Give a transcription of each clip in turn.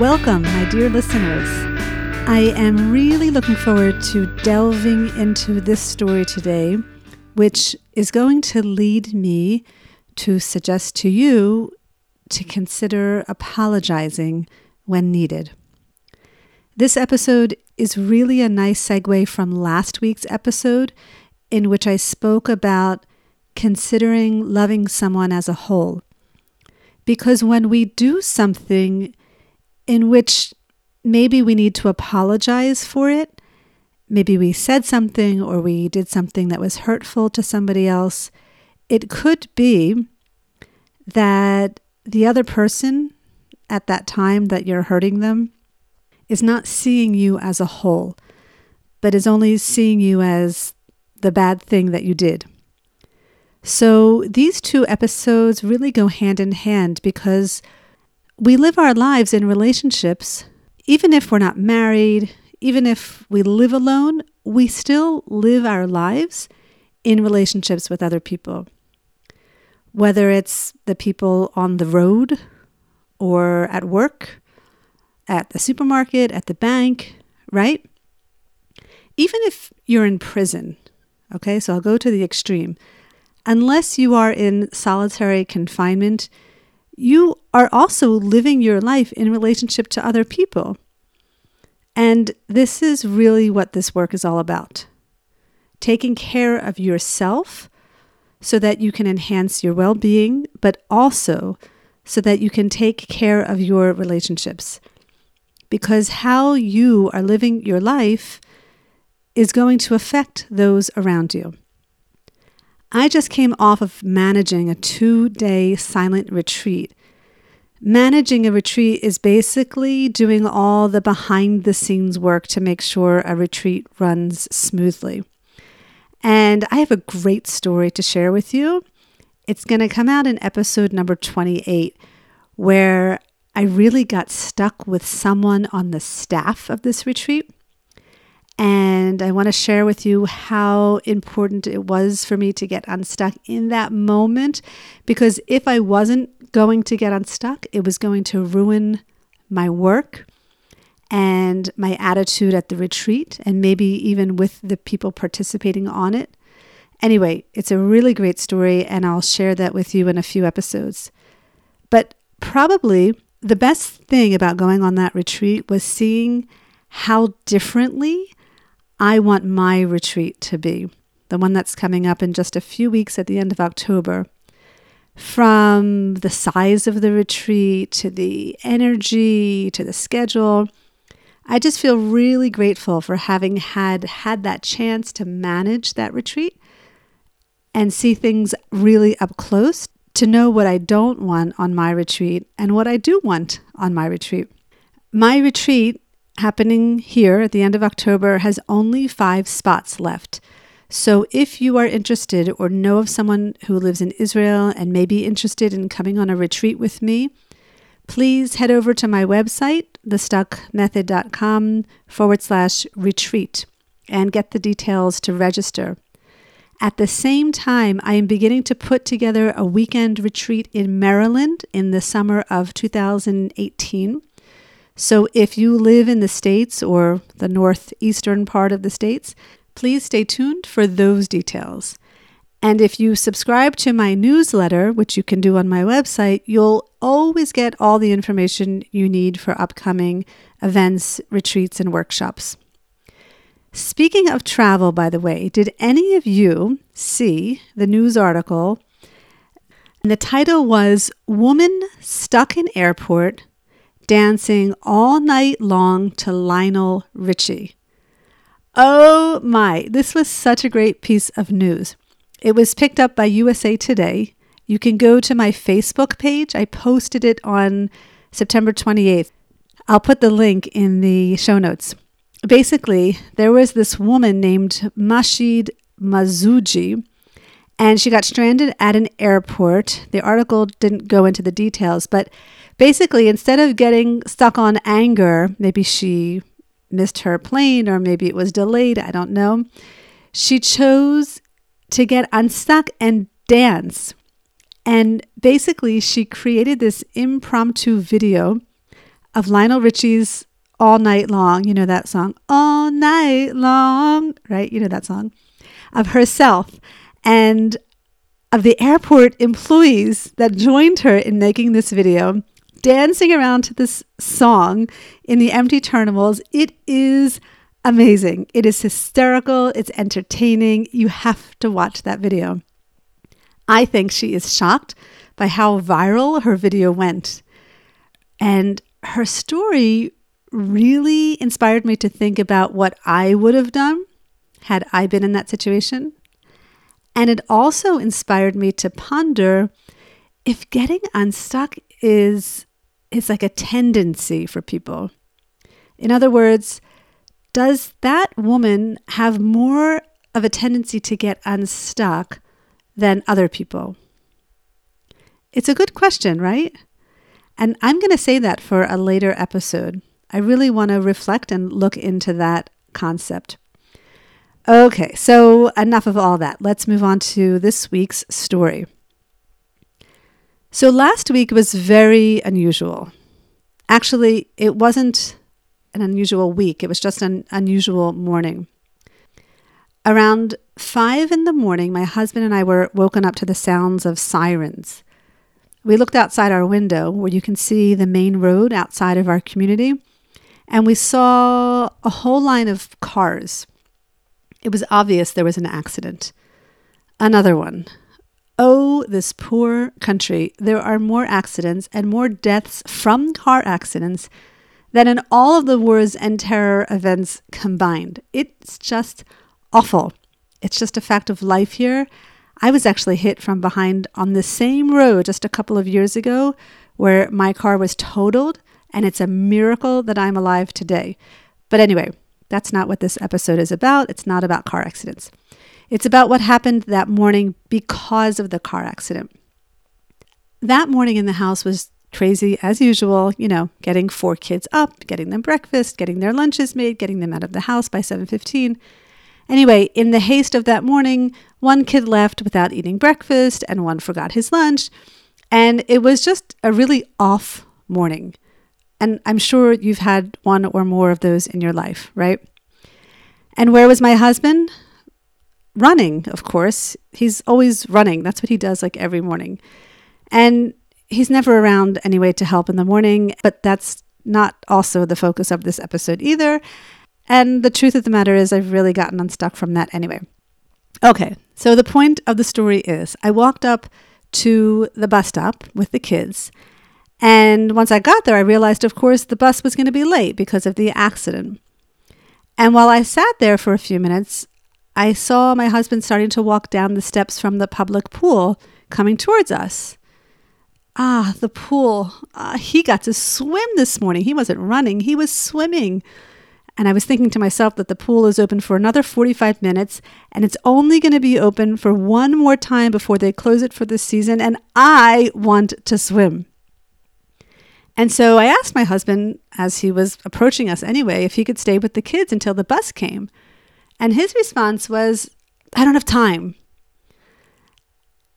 Welcome, my dear listeners. I am really looking forward to delving into this story today, which is going to lead me to suggest to you to consider apologizing when needed. This episode is really a nice segue from last week's episode, in which I spoke about considering loving someone as a whole. Because when we do something in which maybe we need to apologize for it, maybe we said something or we did something that was hurtful to somebody else, it could be that the other person at that time that you're hurting them is not seeing you as a whole, but is only seeing you as the bad thing that you did. So these two episodes really go hand in hand because we live our lives in relationships, even if we're not married, even if we live alone, we still live our lives in relationships with other people. Whether it's the people on the road or at work, at the supermarket, at the bank, right? Even if you're in prison, okay, so I'll go to the extreme. Unless you are in solitary confinement, you are also living your life in relationship to other people. And this is really what this work is all about taking care of yourself so that you can enhance your well being, but also so that you can take care of your relationships. Because how you are living your life is going to affect those around you. I just came off of managing a two day silent retreat. Managing a retreat is basically doing all the behind the scenes work to make sure a retreat runs smoothly. And I have a great story to share with you. It's going to come out in episode number 28, where I really got stuck with someone on the staff of this retreat. And I want to share with you how important it was for me to get unstuck in that moment. Because if I wasn't going to get unstuck, it was going to ruin my work and my attitude at the retreat, and maybe even with the people participating on it. Anyway, it's a really great story, and I'll share that with you in a few episodes. But probably the best thing about going on that retreat was seeing how differently I want my retreat to be, the one that's coming up in just a few weeks at the end of October. From the size of the retreat to the energy to the schedule, I just feel really grateful for having had had that chance to manage that retreat and see things really up close to know what I don't want on my retreat and what I do want on my retreat. My retreat happening here at the end of October has only five spots left. So if you are interested or know of someone who lives in Israel and may be interested in coming on a retreat with me, please head over to my website, thestuckmethod.com forward slash retreat, and get the details to register. At the same time, I am beginning to put together a weekend retreat in Maryland in the summer of 2018. So if you live in the States or the northeastern part of the States, please stay tuned for those details. And if you subscribe to my newsletter, which you can do on my website, you'll always get all the information you need for upcoming events, retreats, and workshops. Speaking of travel, by the way, did any of you see the news article? And the title was Woman Stuck in Airport dancing all night long to Lionel Richie. Oh my, this was such a great piece of news. It was picked up by USA Today. You can go to my Facebook page. I posted it on September 28th. I'll put the link in the show notes. Basically, there was this woman named Mashid Mazuji, and she got stranded at an airport. The article didn't go into the details, but basically, instead of getting stuck on anger, maybe she missed her plane or maybe it was delayed, I don't know. She chose to get unstuck and dance. And basically, she created this impromptu video of Lionel Richie's All Night Long. You know that song, All Night Long, right? You know that song of herself and of the airport employees that joined her in making this video, dancing around to this song in the empty terminals. It is amazing. It is hysterical. It's entertaining. You have to watch that video. I think she is shocked by how viral her video went. And her story really inspired me to think about what I would have done had I been in that situation. And it also inspired me to ponder if getting unstuck is is like a tendency for people. In other words, does that woman have more of a tendency to get unstuck than other people? It's a good question, right? And I'm going to say that for a later episode. I really want to reflect and look into that concept. Okay, so enough of all that. Let's move on to this week's story. So last week was very unusual. Actually, it wasn't an unusual week, it was just an unusual morning. Around five in the morning, my husband and I were woken up to the sounds of sirens. We looked outside our window where you can see the main road outside of our community, and we saw a whole line of cars. It was obvious there was an accident. Another one. Oh, this poor country. There are more accidents and more deaths from car accidents than in all of the wars and terror events combined. It's just awful. It's just a fact of life here. I was actually hit from behind on the same road just a couple of years ago where my car was totaled, and it's a miracle that I'm alive today. But anyway, that's not what this episode is about. It's not about car accidents. It's about what happened that morning because of the car accident. That morning in the house was crazy as usual, you know, getting four kids up, getting them breakfast, getting their lunches made, getting them out of the house by 7:15. Anyway, in the haste of that morning, one kid left without eating breakfast and one forgot his lunch, and it was just a really off morning. And I'm sure you've had one or more of those in your life, right? And where was my husband? Running, of course. He's always running. That's what he does like every morning. And he's never around anyway to help in the morning, but that's not also the focus of this episode either. And the truth of the matter is, I've really gotten unstuck from that anyway. Okay, so the point of the story is I walked up to the bus stop with the kids and once I got there, I realized, of course, the bus was going to be late because of the accident. And while I sat there for a few minutes, I saw my husband starting to walk down the steps from the public pool coming towards us. Ah, the pool. Ah, he got to swim this morning. He wasn't running, he was swimming. And I was thinking to myself that the pool is open for another 45 minutes and it's only going to be open for one more time before they close it for the season. And I want to swim. And so I asked my husband, as he was approaching us anyway, if he could stay with the kids until the bus came. And his response was, I don't have time.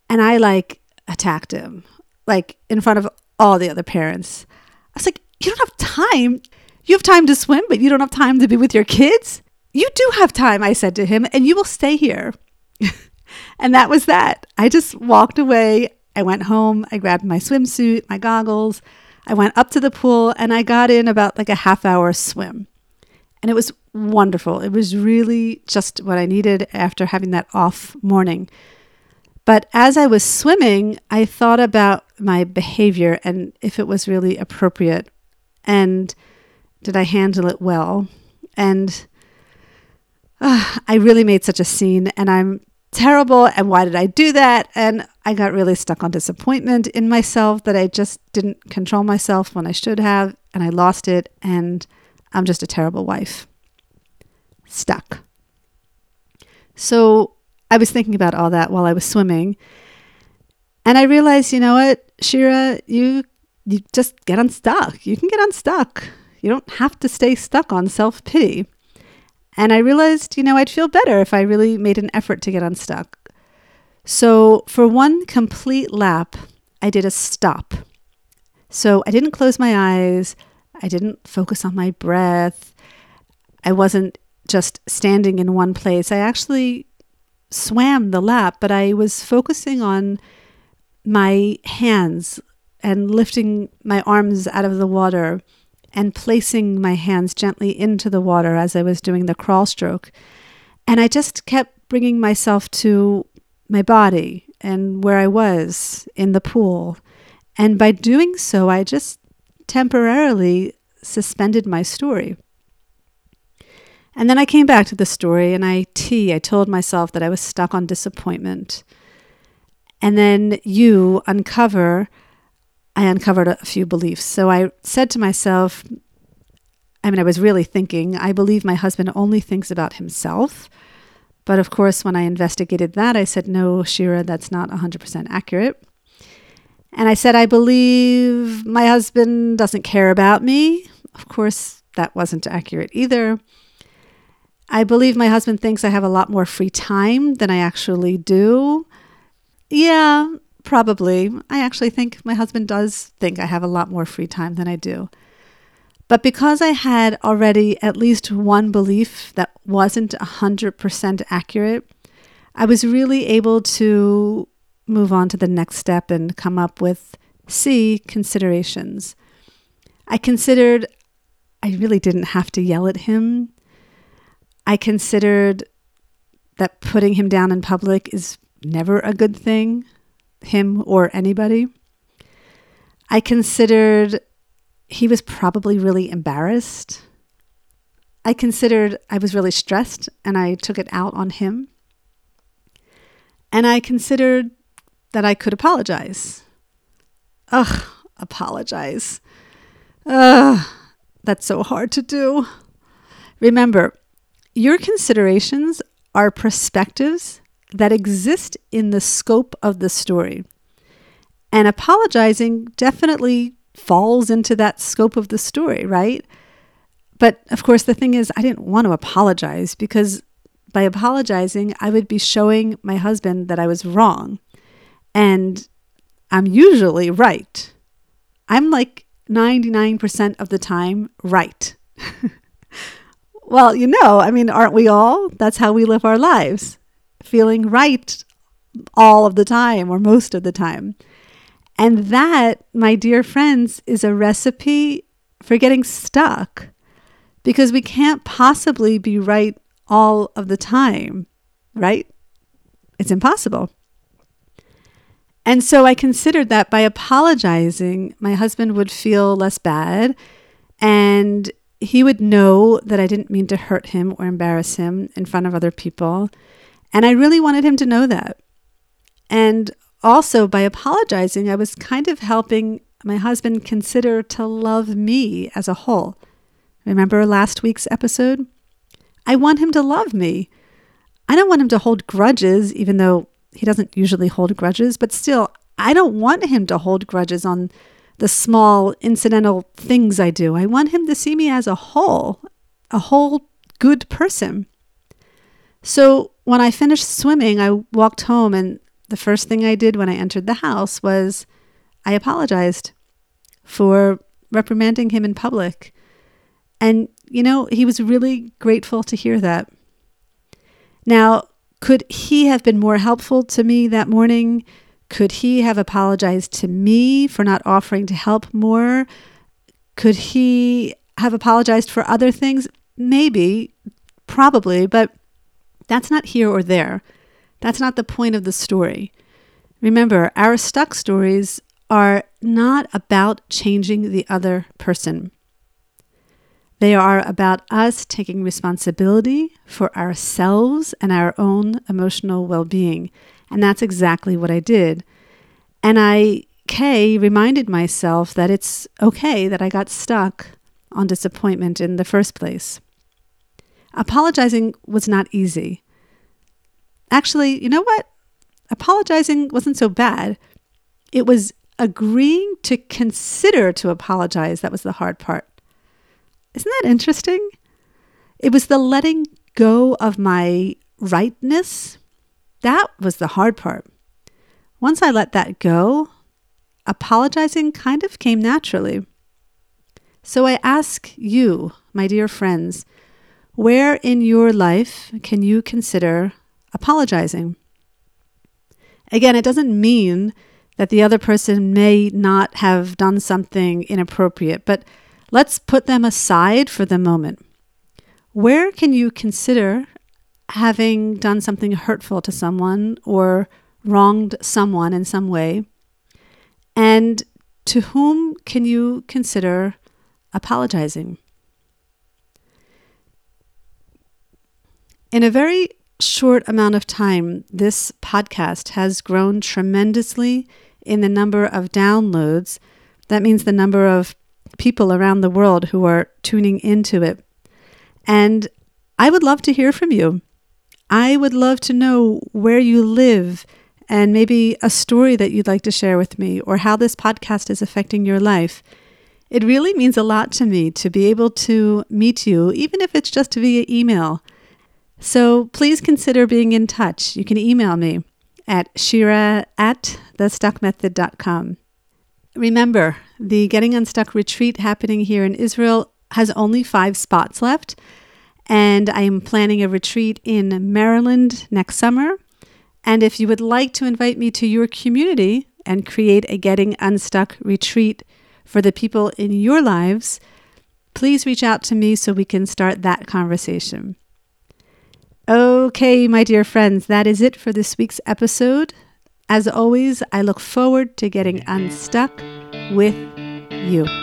And I like attacked him, like in front of all the other parents. I was like, You don't have time. You have time to swim, but you don't have time to be with your kids. You do have time, I said to him, and you will stay here. and that was that. I just walked away. I went home. I grabbed my swimsuit, my goggles. I went up to the pool and I got in about like a half hour swim. And it was wonderful. It was really just what I needed after having that off morning. But as I was swimming, I thought about my behavior and if it was really appropriate and did I handle it well? And uh, I really made such a scene and I'm terrible. And why did I do that? And I got really stuck on disappointment in myself that I just didn't control myself when I should have. And I lost it. And I'm just a terrible wife. Stuck. So I was thinking about all that while I was swimming. And I realized, you know what, Shira, you you just get unstuck. You can get unstuck. You don't have to stay stuck on self pity. And I realized, you know, I'd feel better if I really made an effort to get unstuck. So for one complete lap, I did a stop. So I didn't close my eyes. I didn't focus on my breath. I wasn't just standing in one place. I actually swam the lap, but I was focusing on my hands and lifting my arms out of the water and placing my hands gently into the water as I was doing the crawl stroke. And I just kept bringing myself to my body and where I was in the pool. And by doing so, I just temporarily suspended my story. And then I came back to the story and I T, I told myself that I was stuck on disappointment. And then you uncover I uncovered a few beliefs. So I said to myself, I mean, I was really thinking, I believe my husband only thinks about himself. But of course, when I investigated that, I said, no, Shira, that's not 100% accurate. And I said, I believe my husband doesn't care about me. Of course, that wasn't accurate either. I believe my husband thinks I have a lot more free time than I actually do. Yeah, Probably. I actually think my husband does think I have a lot more free time than I do. But because I had already at least one belief that wasn't 100% accurate, I was really able to move on to the next step and come up with C considerations. I considered I really didn't have to yell at him. I considered that putting him down in public is never a good thing him or anybody. I considered he was probably really embarrassed. I considered I was really stressed and I took it out on him. And I considered that I could apologize. Ugh, apologize. Ugh, that's so hard to do. Remember, your considerations are perspectives that exist in the scope of the story. And apologizing definitely falls into that scope of the story, right? But of course, the thing is, I didn't want to apologize because by apologizing, I would be showing my husband that I was wrong. And I'm usually right. I'm like 99% of the time right. well, you know, I mean, aren't we all? That's how we live our lives feeling right all of the time or most of the time. And that, my dear friends, is a recipe for getting stuck because we can't possibly be right all of the time, right? It's impossible. And so I considered that by apologizing, my husband would feel less bad and he would know that I didn't mean to hurt him or embarrass him in front of other people. And I really wanted him to know that. And also, by apologizing, I was kind of helping my husband consider to love me as a whole. Remember last week's episode? I want him to love me. I don't want him to hold grudges, even though he doesn't usually hold grudges, but still, I don't want him to hold grudges on the small incidental things I do. I want him to see me as a whole, a whole good person. So when I finished swimming, I walked home, and the first thing I did when I entered the house was I apologized for reprimanding him in public. And, you know, he was really grateful to hear that. Now, could he have been more helpful to me that morning? Could he have apologized to me for not offering to help more? Could he have apologized for other things? Maybe, probably, but that's not here or there. That's not the point of the story. Remember, our stuck stories are not about changing the other person. They are about us taking responsibility for ourselves and our own emotional well being. And that's exactly what I did. And I, Kay, reminded myself that it's okay that I got stuck on disappointment in the first place. Apologizing was not easy. Actually, you know what? Apologizing wasn't so bad. It was agreeing to consider to apologize that was the hard part. Isn't that interesting? It was the letting go of my rightness. That was the hard part. Once I let that go, apologizing kind of came naturally. So I ask you, my dear friends, where in your life can you consider apologizing? Again, it doesn't mean that the other person may not have done something inappropriate, but let's put them aside for the moment. Where can you consider having done something hurtful to someone or wronged someone in some way? And to whom can you consider apologizing? In a very short amount of time, this podcast has grown tremendously in the number of downloads. That means the number of people around the world who are tuning into it. And I would love to hear from you. I would love to know where you live and maybe a story that you'd like to share with me or how this podcast is affecting your life. It really means a lot to me to be able to meet you, even if it's just via email. So please consider being in touch. You can email me at shira at thestuckmethod.com. Remember, the Getting Unstuck retreat happening here in Israel has only five spots left, and I am planning a retreat in Maryland next summer. And if you would like to invite me to your community and create a Getting Unstuck retreat for the people in your lives, please reach out to me so we can start that conversation. Okay, my dear friends, that is it for this week's episode. As always, I look forward to getting unstuck with you.